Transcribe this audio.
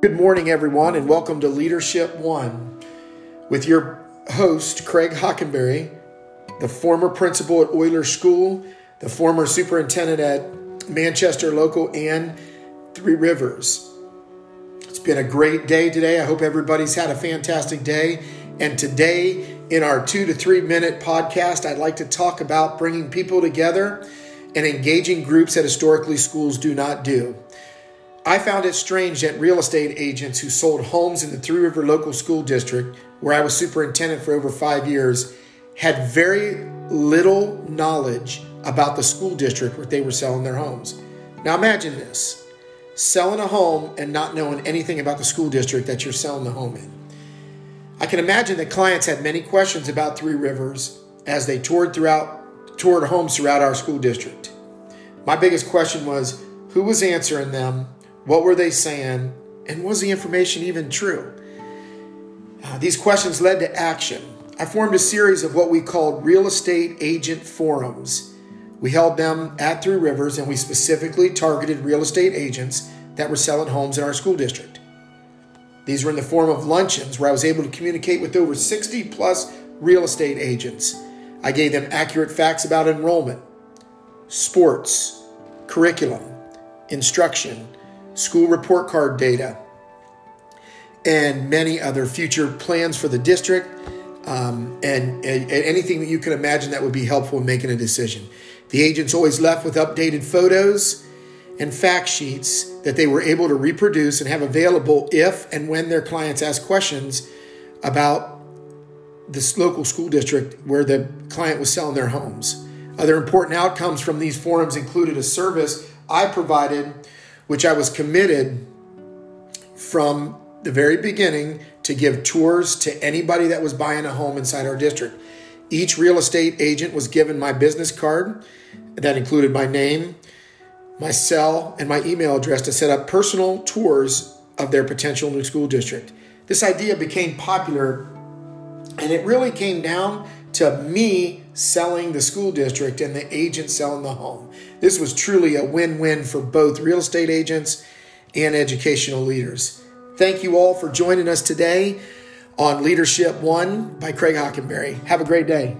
Good morning, everyone, and welcome to Leadership One with your host, Craig Hockenberry, the former principal at Euler School, the former superintendent at Manchester Local and Three Rivers. It's been a great day today. I hope everybody's had a fantastic day. And today, in our two to three minute podcast, I'd like to talk about bringing people together and engaging groups that historically schools do not do. I found it strange that real estate agents who sold homes in the Three River Local School District, where I was superintendent for over five years, had very little knowledge about the school district where they were selling their homes. Now imagine this selling a home and not knowing anything about the school district that you're selling the home in. I can imagine that clients had many questions about Three Rivers as they toured throughout toured homes throughout our school district. My biggest question was who was answering them what were they saying? And was the information even true? Uh, these questions led to action. I formed a series of what we called real estate agent forums. We held them at Three Rivers and we specifically targeted real estate agents that were selling homes in our school district. These were in the form of luncheons where I was able to communicate with over 60 plus real estate agents. I gave them accurate facts about enrollment, sports, curriculum, instruction, school report card data, and many other future plans for the district, um, and, and, and anything that you can imagine that would be helpful in making a decision. The agents always left with updated photos and fact sheets that they were able to reproduce and have available if and when their clients asked questions about this local school district where the client was selling their homes. Other important outcomes from these forums included a service I provided which I was committed from the very beginning to give tours to anybody that was buying a home inside our district. Each real estate agent was given my business card that included my name, my cell, and my email address to set up personal tours of their potential new school district. This idea became popular, and it really came down to me selling the school district and the agent selling the home. This was truly a win win for both real estate agents and educational leaders. Thank you all for joining us today on Leadership One by Craig Hockenberry. Have a great day.